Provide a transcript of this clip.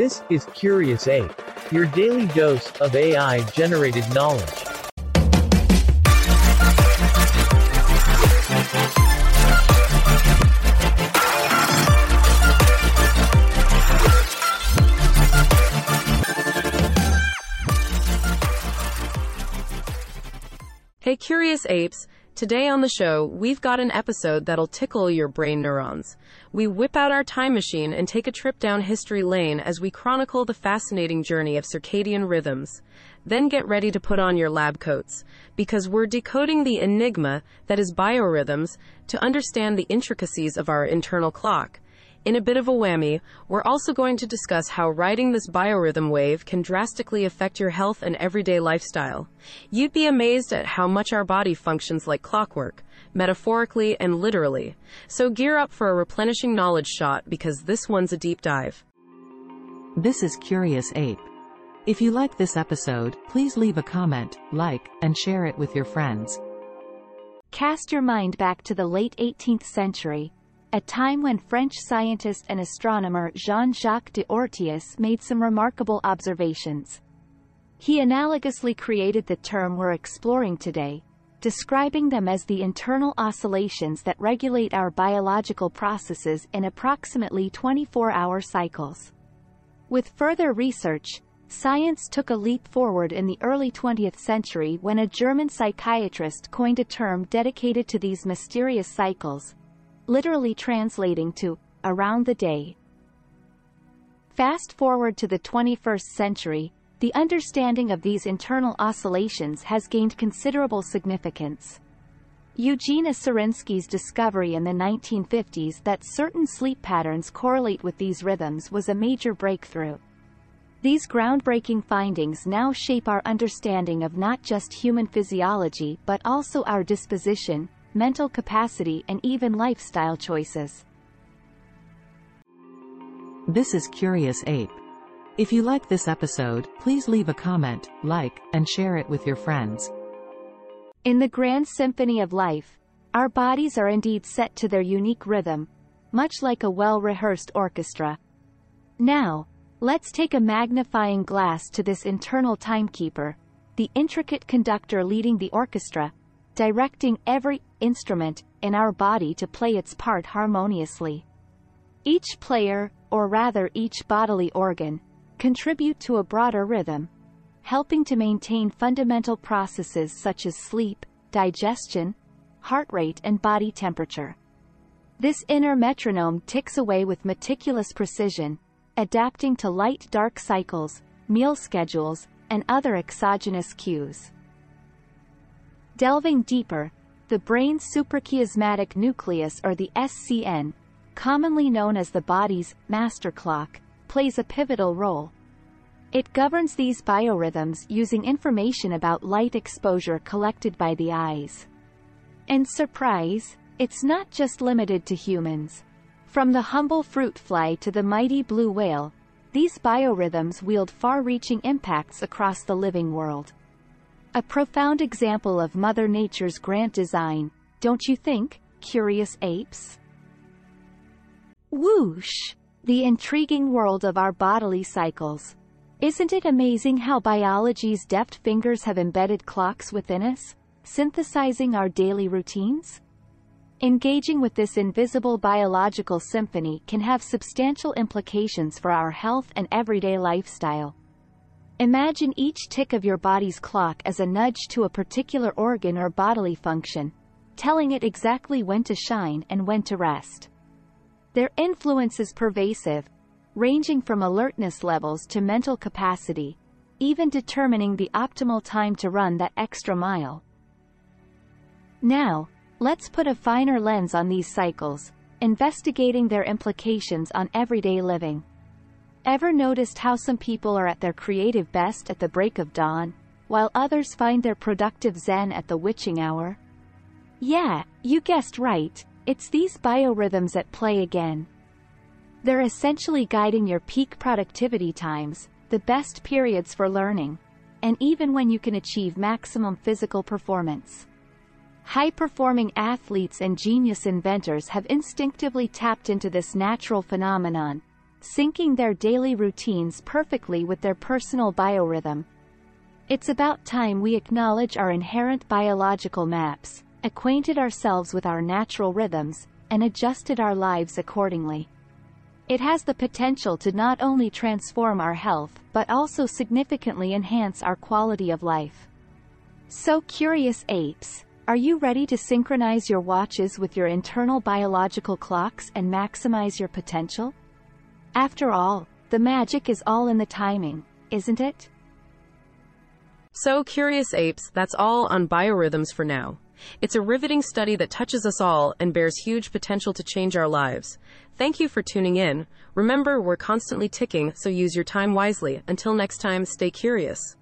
This is Curious Ape, your daily dose of AI generated knowledge. Hey, curious apes. Today on the show, we've got an episode that'll tickle your brain neurons. We whip out our time machine and take a trip down history lane as we chronicle the fascinating journey of circadian rhythms. Then get ready to put on your lab coats, because we're decoding the enigma that is biorhythms to understand the intricacies of our internal clock. In a bit of a whammy, we're also going to discuss how riding this biorhythm wave can drastically affect your health and everyday lifestyle. You'd be amazed at how much our body functions like clockwork, metaphorically and literally. So gear up for a replenishing knowledge shot because this one's a deep dive. This is Curious Ape. If you like this episode, please leave a comment, like, and share it with your friends. Cast your mind back to the late 18th century, a time when French scientist and astronomer Jean-Jacques d'Ortius made some remarkable observations. He analogously created the term we're exploring today, describing them as the internal oscillations that regulate our biological processes in approximately 24-hour cycles. With further research, science took a leap forward in the early 20th century when a German psychiatrist coined a term dedicated to these mysterious cycles, literally translating to around the day. Fast forward to the 21st century, the understanding of these internal oscillations has gained considerable significance. Eugenia Aserinsky's discovery in the 1950s that certain sleep patterns correlate with these rhythms was a major breakthrough. These groundbreaking findings now shape our understanding of not just human physiology but also our disposition, mental capacity and even lifestyle choices. This is Curious Ape. If you like this episode, please leave a comment, like, and share it with your friends. In the grand symphony of life, our bodies are indeed set to their unique rhythm, much like a well-rehearsed orchestra. Now, let's take a magnifying glass to this internal timekeeper, the intricate conductor leading the orchestra, directing every instrument in our body to play its part harmoniously. Each player, or rather each bodily organ, contribute to a broader rhythm, helping to maintain fundamental processes such as sleep, digestion, heart rate and body temperature. This inner metronome ticks away with meticulous precision, adapting to light-dark cycles, meal schedules, and other exogenous cues. Delving deeper, the brain's suprachiasmatic nucleus or the SCN, commonly known as the body's master clock, plays a pivotal role. It governs these biorhythms using information about light exposure collected by the eyes. And surprise, it's not just limited to humans. From the humble fruit fly to the mighty blue whale, these biorhythms wield far-reaching impacts across the living world. A profound example of Mother Nature's grand design, don't you think, curious apes? Whoosh! The intriguing world of our bodily cycles. Isn't it amazing how biology's deft fingers have embedded clocks within us, synthesizing our daily routines? Engaging with this invisible biological symphony can have substantial implications for our health and everyday lifestyle. Imagine each tick of your body's clock as a nudge to a particular organ or bodily function, telling it exactly when to shine and when to rest. Their influence is pervasive, ranging from alertness levels to mental capacity, even determining the optimal time to run that extra mile. Now, let's put a finer lens on these cycles, investigating their implications on everyday living. Ever noticed how some people are at their creative best at the break of dawn, while others find their productive zen at the witching hour? Yeah, you guessed right, it's these biorhythms at play again. They're essentially guiding your peak productivity times, the best periods for learning, and even when you can achieve maximum physical performance. High-performing athletes and genius inventors have instinctively tapped into this natural phenomenon, syncing their daily routines perfectly with their personal biorhythm. It's about time we acknowledge our inherent biological maps, acquainted ourselves with our natural rhythms, and adjusted our lives accordingly. It has the potential to not only transform our health, but also significantly enhance our quality of life. So curious apes, are you ready to synchronize your watches with your internal biological clocks and maximize your potential? After all, the magic is all in the timing, isn't it? So, curious apes, that's all on biorhythms for now. It's a riveting study that touches us all and bears huge potential to change our lives. Thank you for tuning in. Remember, we're constantly ticking, so use your time wisely. Until next time, stay curious.